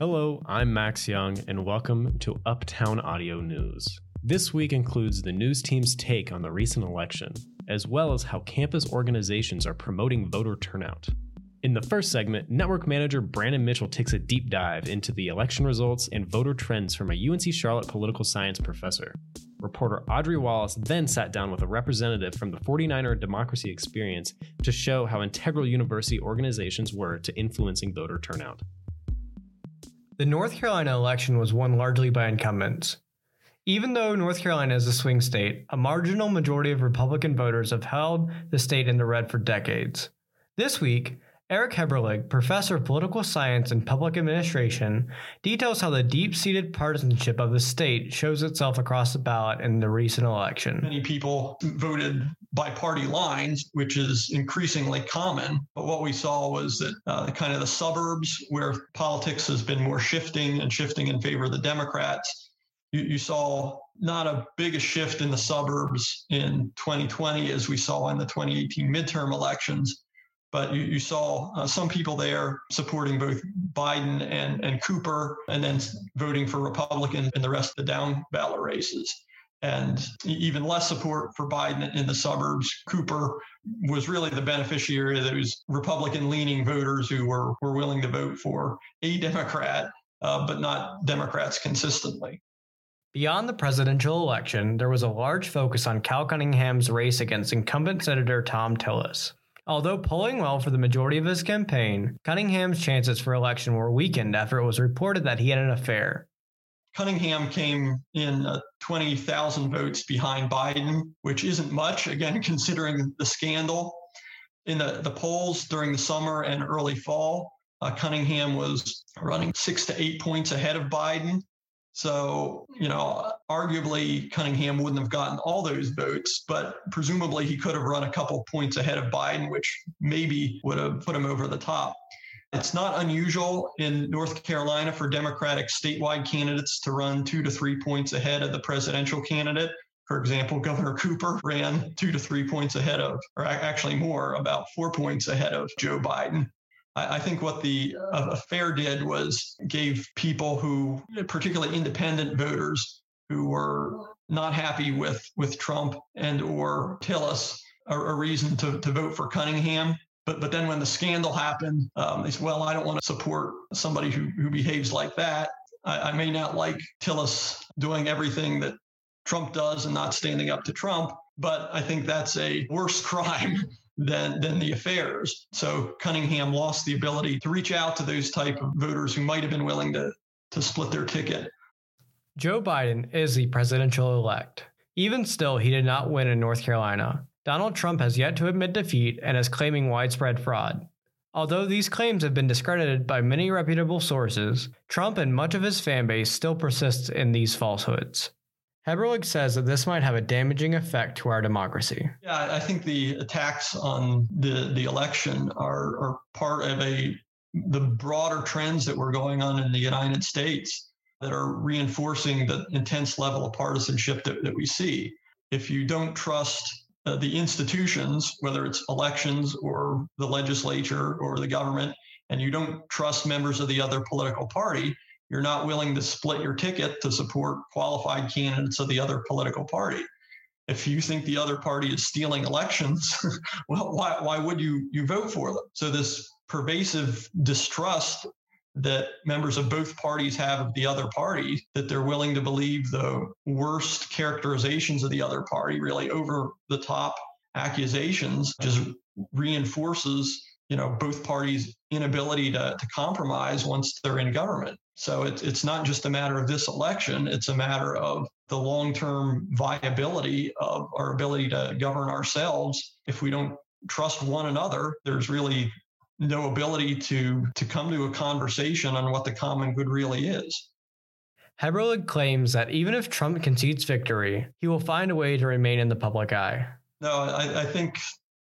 Hello, I'm Max Young, and welcome to Uptown Audio News. This week includes the news team's take on the recent election, as well as how campus organizations are promoting voter turnout. In the first segment, network manager Brandon Mitchell takes a deep dive into the election results and voter trends from a UNC Charlotte political science professor. Reporter Audrey Wallace then sat down with a representative from the 49er Democracy Experience to show how integral university organizations were to influencing voter turnout. The North Carolina election was won largely by incumbents. Even though North Carolina is a swing state, a marginal majority of Republican voters have held the state in the red for decades. This week, Eric Heberlig, professor of political science and public administration, details how the deep seated partisanship of the state shows itself across the ballot in the recent election. Many people voted by party lines, which is increasingly common. But what we saw was that uh, kind of the suburbs where politics has been more shifting and shifting in favor of the Democrats. You, you saw not a big a shift in the suburbs in 2020 as we saw in the 2018 midterm elections. But you, you saw uh, some people there supporting both Biden and, and Cooper, and then voting for Republican in the rest of the down ballot races and even less support for Biden in the suburbs. Cooper was really the beneficiary of those Republican leaning voters who were, were willing to vote for a Democrat, uh, but not Democrats consistently. Beyond the presidential election, there was a large focus on Cal Cunningham's race against incumbent Senator Thom Tillis. Although polling well for the majority of his campaign, Cunningham's chances for election were weakened after it was reported that he had an affair. Cunningham came in uh, 20,000 votes behind Biden, which isn't much, again, considering the scandal. In the, the polls during the summer and early fall, uh, Cunningham was running six to eight points ahead of Biden. So, you know, arguably Cunningham wouldn't have gotten all those votes, but presumably he could have run a couple points ahead of Biden, which maybe would have put him over the top. It's not unusual in North Carolina for Democratic statewide candidates to run two to three points ahead of the presidential candidate. For example, Governor Cooper ran two to three points ahead of, or actually more, about four points ahead of Joe Biden. I think what the uh, affair did was gave people who, particularly independent voters, who were not happy with with Trump and or Tillis, a, a reason to, to vote for Cunningham. But but then when the scandal happened, um, they said, well, I don't want to support somebody who, who behaves like that. I, I may not like Tillis doing everything that Trump does and not standing up to Trump, but I think that's a worse crime than than the affairs. So Cunningham lost the ability to reach out to those type of voters who might have been willing to to split their ticket. Joe Biden is the presidential elect. Even still, he did not win in North Carolina. Donald Trump has yet to admit defeat and is claiming widespread fraud. Although these claims have been discredited by many reputable sources, Trump and much of his fan base still persists in these falsehoods. Heberlig says that this might have a damaging effect to our democracy. Yeah, I think the attacks on the, the election are, are part of a the broader trends that were going on in the United States that are reinforcing the intense level of partisanship that, that we see. If you don't trust uh, the institutions, whether it's elections or the legislature or the government, and you don't trust members of the other political party, you're not willing to split your ticket to support qualified candidates of the other political party. If you think the other party is stealing elections, well, why, why would you, you vote for them? So, this pervasive distrust that members of both parties have of the other party, that they're willing to believe the worst characterizations of the other party, really over the top accusations, just reinforces you know both parties inability to, to compromise once they're in government so it's, it's not just a matter of this election it's a matter of the long-term viability of our ability to govern ourselves if we don't trust one another there's really no ability to to come to a conversation on what the common good really is. Heberlig claims that even if Trump concedes victory, he will find a way to remain in the public eye. No, I, I think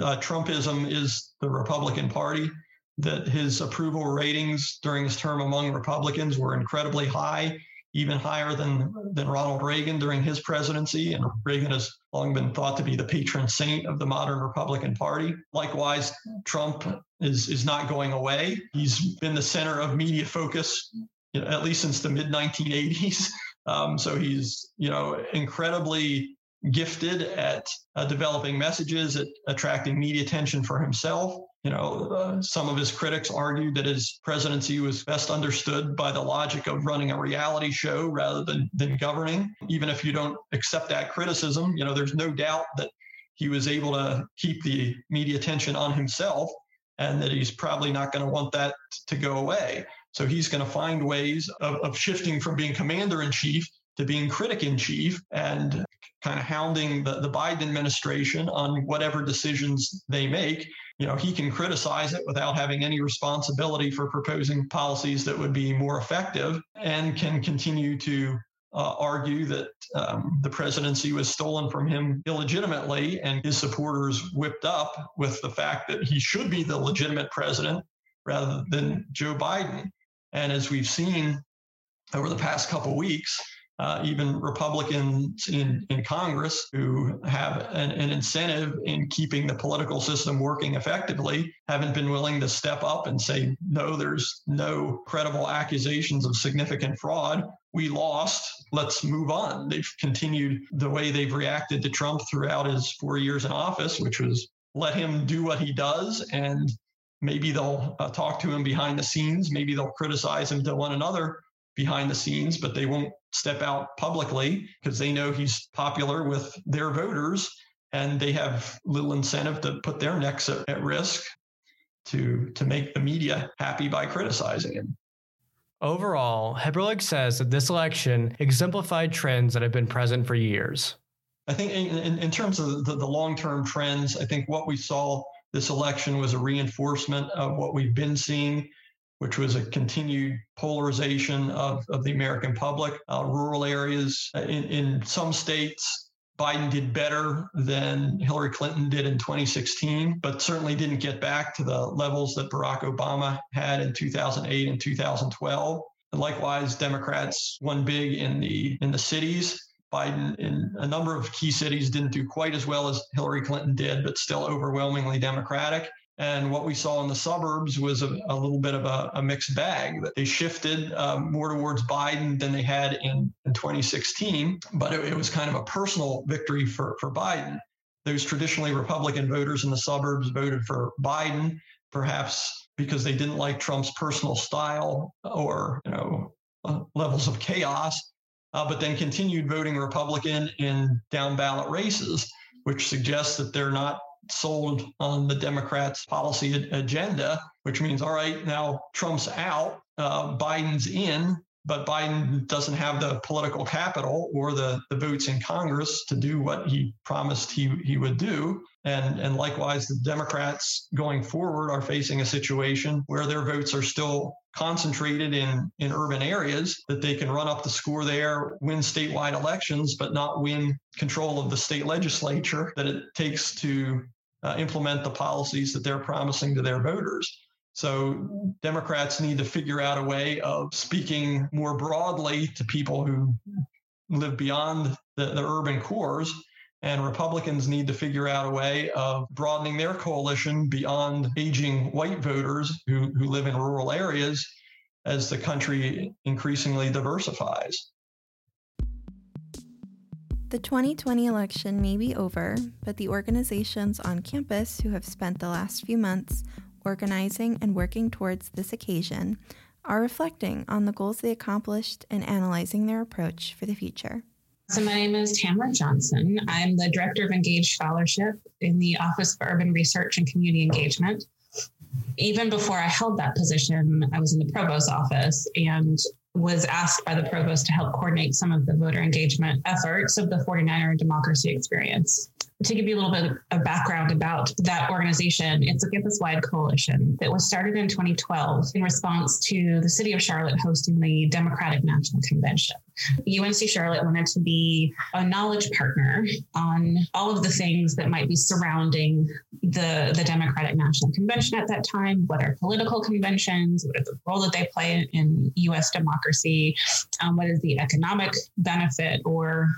uh, Trumpism is the Republican Party. That his approval ratings during his term among Republicans were incredibly high even higher than, than Ronald Reagan during his presidency. And Reagan has long been thought to be the patron saint of the modern Republican Party. Likewise, Trump is, is not going away. He's been the center of media focus you know, at least since the mid 1980s. Um, so he's, you know, incredibly gifted at uh, developing messages, at attracting media attention for himself. You know, uh, some of his critics argued that his presidency was best understood by the logic of running a reality show rather than, than governing. Even if you don't accept that criticism, you know, there's no doubt that he was able to keep the media attention on himself and that he's probably not going to want that to go away. So he's going to find ways of, of shifting from being commander in chief to being critic in chief and kind of hounding the, the Biden administration on whatever decisions they make. You know, he can criticize it without having any responsibility for proposing policies that would be more effective and can continue to uh, argue that um, the presidency was stolen from him illegitimately and his supporters whipped up with the fact that he should be the legitimate president rather than Joe Biden. And as we've seen over the past couple weeks, uh, even Republicans in, in Congress who have an, an, incentive in keeping the political system working effectively haven't been willing to step up and say, no, there's no credible accusations of significant fraud. We lost. Let's move on. They've continued the way they've reacted to Trump throughout his four years in office, which was let him do what he does and maybe they'll uh, talk to him behind the scenes. Maybe they'll criticize him to one another behind the scenes, but they won't step out publicly because they know he's popular with their voters and they have little incentive to put their necks at, at risk to to make the media happy by criticizing him. Overall, Heberlig says that this election exemplified trends that have been present for years. I think in, in, in terms of the, the long term trends, I think what we saw this election was a reinforcement of what we've been seeing which was a continued polarization of, of the American public. Uh, rural areas uh, in, in some states, Biden did better than Hillary Clinton did in 2016, but certainly didn't get back to the levels that Barack Obama had in 2008 and 2012. And likewise, Democrats won big in the in the cities. Biden in a number of key cities didn't do quite as well as Hillary Clinton did, but still overwhelmingly Democratic. And what we saw in the suburbs was a, a little bit of a, a, mixed bag that they shifted um, more towards Biden than they had in, in 2016. But it, it, was kind of a personal victory for, for Biden. Those traditionally Republican voters in the suburbs voted for Biden, perhaps because they didn't like Trump's personal style or, you know, uh, levels of chaos, uh, but then continued voting Republican in down ballot races, which suggests that they're not sold on the Democrats' policy agenda, which means, all right, now Trump's out, uh, Biden's in, but Biden doesn't have the political capital or the, the votes in Congress to do what he promised he, he would do. And, and likewise, the Democrats going forward are facing a situation where their votes are still concentrated in, in urban areas, that they can run up the score there, win statewide elections, but not win control of the state legislature that it takes to uh, implement the policies that they're promising to their voters. So Democrats need to figure out a way of speaking more broadly to people who live beyond the, the urban cores. And Republicans need to figure out a way of broadening their coalition beyond aging white voters who, who live in rural areas as the country increasingly diversifies. The 2020 election may be over, but the organizations on campus who have spent the last few months organizing and working towards this occasion are reflecting on the goals they accomplished and analyzing their approach for the future. So, my name is Tamara Johnson. I'm the Director of Engaged Scholarship in the Office of Urban Research and Community Engagement. Even before I held that position, I was in the Provost's office and was asked by the provost to help coordinate some of the voter engagement efforts of the 49er democracy experience to give you a little bit of background about that organization, it's a campus wide coalition that was started in 2012 in response to the city of Charlotte hosting the Democratic National Convention. UNC Charlotte wanted to be a knowledge partner on all of the things that might be surrounding the, the Democratic National Convention at that time. What are political conventions? What are the role that they play in US democracy? Um, what is the economic benefit or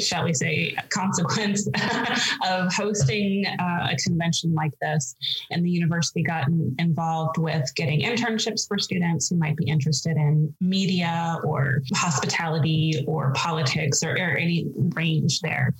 shall we say, consequence of hosting uh, a convention like this. And the university got involved with getting internships for students who might be interested in media or hospitality or politics or, or any range there.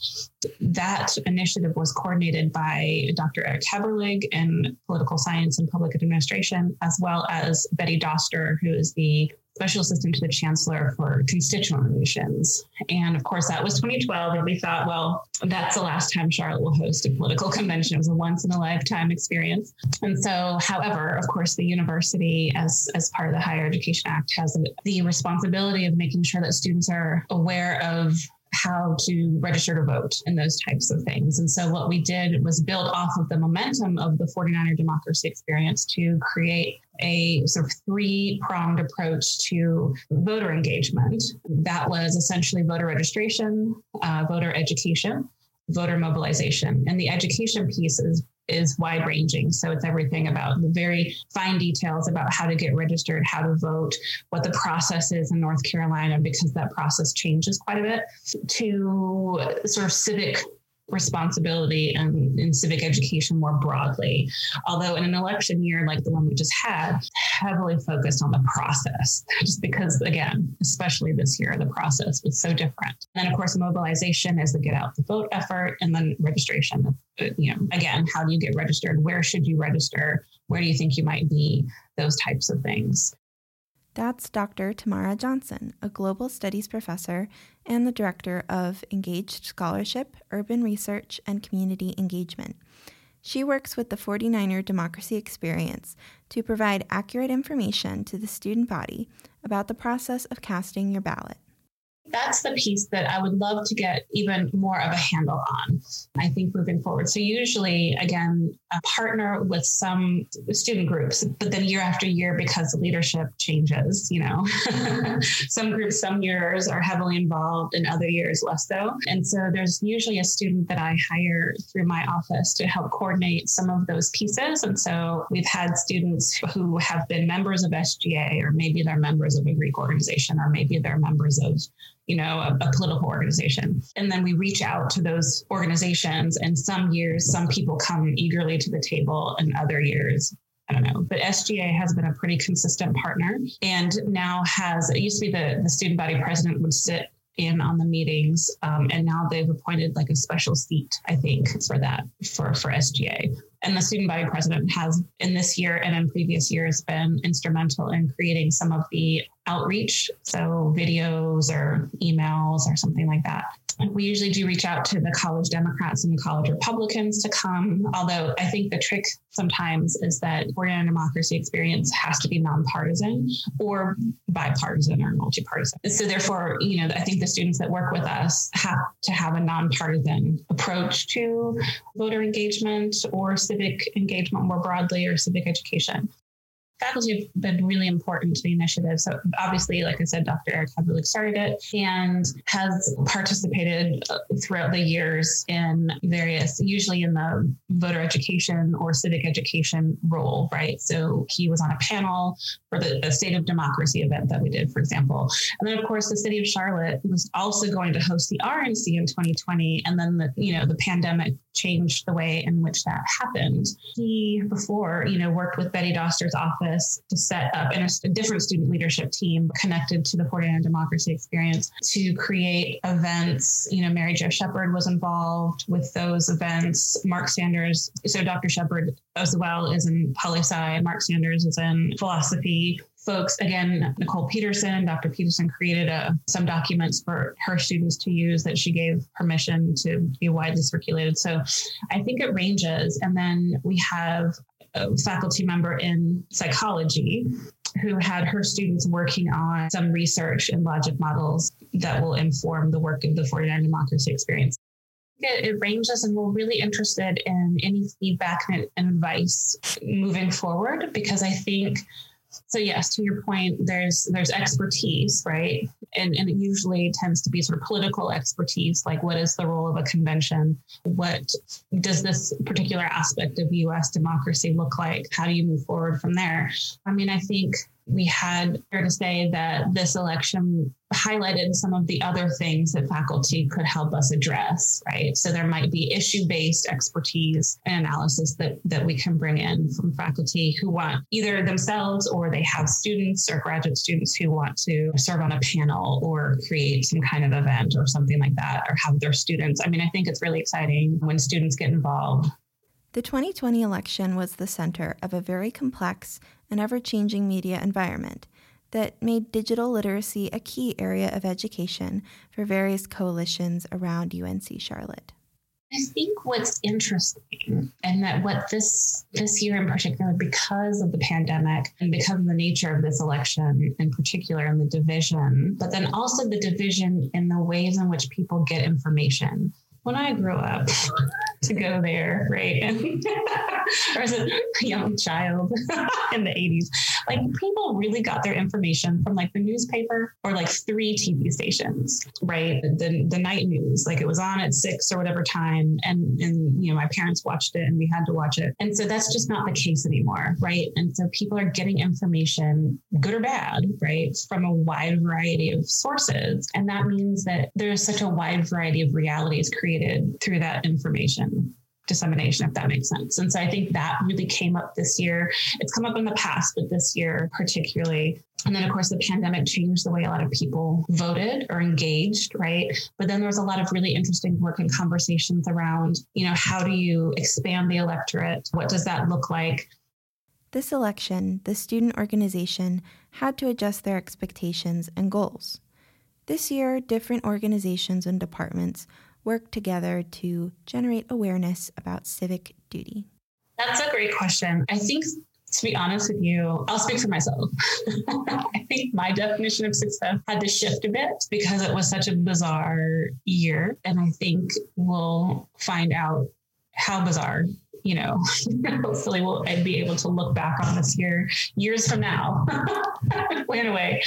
That initiative was coordinated by Dr. Eric Heberlig in political science and public administration, as well as Betty Doster, who is the special assistant to the chancellor for constituent relations. And of course, that was 2012. And we thought, well, that's the last time Charlotte will host a political convention. It was a once in a lifetime experience. And so, however, of course, the university, as, as part of the Higher Education Act, has the responsibility of making sure that students are aware of how to register to vote and those types of things. And so what we did was build off of the momentum of the 49er democracy experience to create a sort of three pronged approach to voter engagement. That was essentially voter registration, uh, voter education, voter mobilization. And the education piece is is wide ranging. So it's everything about the very fine details about how to get registered, how to vote, what the process is in North Carolina, because that process changes quite a bit, to sort of civic responsibility and in civic education more broadly. Although in an election year like the one we just had, heavily focused on the process, just because, again, especially this year, the process was so different. And then, of course, mobilization is the get out the vote effort, and then registration. You know, again, how do you get registered? Where should you register? Where do you think you might be? Those types of things. That's Dr. Tamara Johnson, a global studies professor and the director of Engaged Scholarship, Urban Research, and Community Engagement. She works with the 49er Democracy Experience to provide accurate information to the student body about the process of casting your ballot that's the piece that I would love to get even more of a handle on, I think, moving forward. So, usually, again, partner with some student groups, but then year after year, because leadership changes, you know, some groups, some years are heavily involved, and other years less so. And so, there's usually a student that I hire through my office to help coordinate some of those pieces. And so, we've had students who have been members of SGA, or maybe they're members of a Greek organization, or maybe they're members of you know, a, a, political organization. And then we reach out to those organizations. And some years, some people come eagerly to the table, and other years, I don't know. But SGA has been a pretty consistent partner and now has, it used to be the, the student body president would sit in on the meetings. Um, and now they've appointed like a special seat, I think, for that for, for SGA. And the student body president has in this year and in previous years been instrumental in creating some of the outreach. So videos or emails or something like that we usually do reach out to the college Democrats and the college Republicans to come. Although I think the trick sometimes is that a democracy experience has to be nonpartisan or bipartisan or multipartisan. So therefore, you know, I think the students that work with us have to have a nonpartisan approach to voter engagement or civic engagement more broadly or civic education faculty have been really important to the initiative. So obviously, like I said, Dr. Eric Heberlig started it and has participated throughout the years in various, usually in the voter education or civic education role, right? So he was on a panel for the, the State of Democracy event that we did, for example. And then, of course, the city of Charlotte was also going to host the RNC in 2020. And then the, you know, the pandemic changed the way in which that happened. He before, you know, worked with Betty Doster's office to set up and a, different student leadership team connected to the 49er democracy experience to create events. You know, Mary Jo Shepard was involved with those events. Mark Sanders, so Dr. Shepard as well is in poli sci. Mark Sanders is in philosophy folks again nicole peterson dr peterson created a, uh, some documents for her students to use that she gave permission to be widely circulated so i think it ranges and then we have a faculty member in psychology who had her students working on some research and logic models that will inform the work of the 49 democracy experience. It, it, ranges and we're really interested in any feedback and, and advice moving forward because i think so yes to your point there's there's expertise right? And and it usually tends to be sort of political expertise like what is the role of a convention? What does this particular aspect of us democracy look like? How do you move forward from there? I mean i think we had fair to say that this election highlighted some of the other things that faculty could help us address, right? So there might be issue-based expertise and analysis that that we can bring in from faculty who want either themselves or they have students or graduate students who want to serve on a panel or create some kind of event or something like that or have their students. I mean, I think it's really exciting when students get involved the 2020 election was the center of a very complex and ever changing media environment that made digital literacy a key area of education for various coalitions around UNC Charlotte. I think what's interesting and that what this this year in particular because of the pandemic and because of the nature of this election in particular and the division but then also the division in the ways in which people get information when I grew up to go there, right? or as a young child in the 80s, like people really got their information from like the newspaper or like three TV stations, right? The, the night news, like it was on at six or whatever time. And, and, you know, my parents watched it and we had to watch it. And so that's just not the case anymore, right? And so people are getting information, good or bad, right? From a wide variety of sources. And that means that there's such a wide variety of realities created created through that information dissemination, if that makes sense. And so I think that really came up this year. It's come up in the past, but this year particularly. And then, of course, the pandemic changed the way a lot of people voted or engaged, right? But then there was a lot of really interesting work and conversations around, you know, how do you expand the electorate? What does that look like? This election, the student organization had to adjust their expectations and goals. This year, different organizations and departments work together to generate awareness about civic duty? That's a great question. I think, to be honest with you, I'll speak for myself. I think my definition of success had to shift a bit because it was such a bizarre year. And I think we'll find out how bizarre you know, hopefully we'll be able to look back on this year years from now. Went away.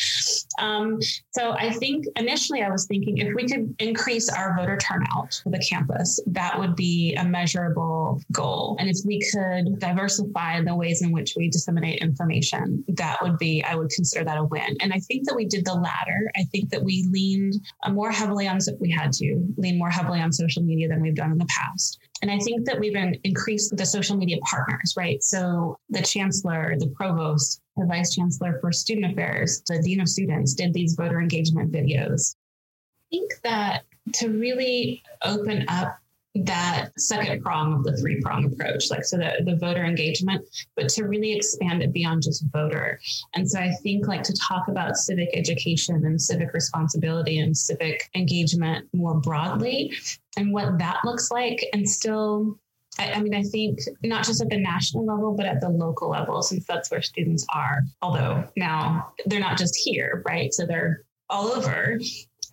Um, so I think initially I was thinking if we could increase our voter turnout for the campus, that would be a measurable goal. And if we could diversify the ways in which we disseminate information, that would be, I would consider that a win. And I think that we did the latter. I think that we leaned more heavily on, we had to lean more heavily on social media than we've done in the past. And I think that we've been increased the social media partners, right? So the chancellor, the provost, the vice chancellor for student affairs, the dean of students did these voter engagement videos. I think that to really open up that second prong of the three prong approach, like so the, the voter engagement, but to really expand it beyond just voter. And so I think like to talk about civic education and civic responsibility and civic engagement more broadly and what that looks like and still I, I mean, I think not just at the national level, but at the local level, since that's where students are. Although now they're not just here, right? So they're all over.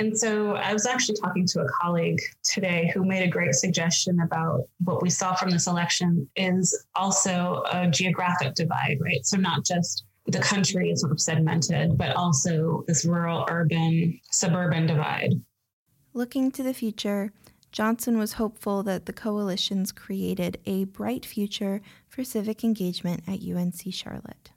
And so I was actually talking to a colleague today who made a great suggestion about what we saw from this election is also a geographic divide, right? So not just the country is sort of segmented, but also this rural, urban, suburban divide. Looking to the future, Johnson was hopeful that the coalitions created a bright future for civic engagement at UNC Charlotte.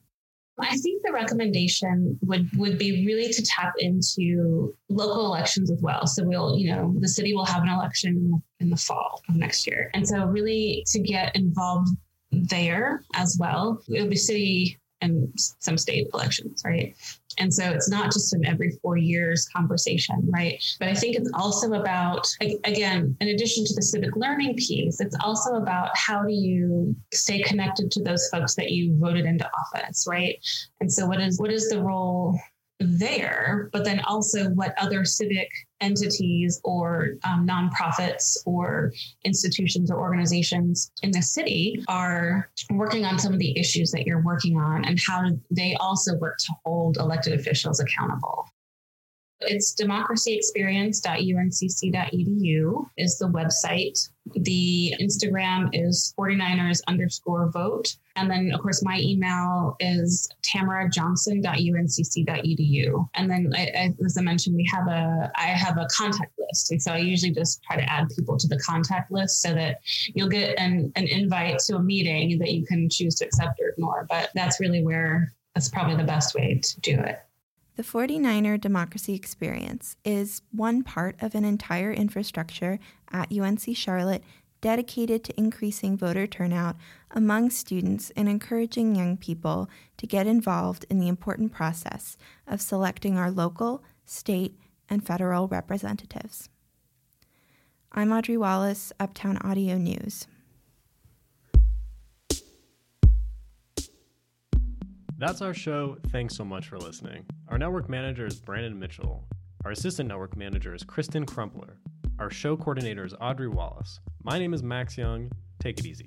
I think the recommendation would would be really to tap into local elections as well. So we'll, you know, the city will have an election in the fall of next year, and so really to get involved there as well. It'll be city and some state elections, right? And so it's not just an every four years conversation, right? But I think it's also about, again, in addition to the civic learning piece, it's also about how do you stay connected to those folks that you voted into office, right? And so what is what is the role there, but then also what other civic entities or um, nonprofits or institutions or organizations in the city are working on some of the issues that you're working on and how they also work to hold elected officials accountable. It's democracyexperience.uncc.edu is the website. The Instagram is 49ers underscore vote. And then, of course, my email is tamarajohnson.uncc.edu. And then, I, as I mentioned, we have a I have a contact list, and so I usually just try to add people to the contact list so that you'll get an, an invite to a meeting that you can choose to accept or ignore. But that's really where That's probably the best way to do it. The 49er Democracy Experience is one part of an entire infrastructure at UNC Charlotte dedicated to increasing voter turnout among students and encouraging young people to get involved in the important process of selecting our local, state, and federal representatives. I'm Audrey Wallace, Uptown Audio News. That's our show. Thanks so much for listening. Our network manager is Brandon Mitchell. Our assistant network manager is Christen Crumpler. Our show coordinator is Audrey Wallace. My name is Max Young. Take it easy.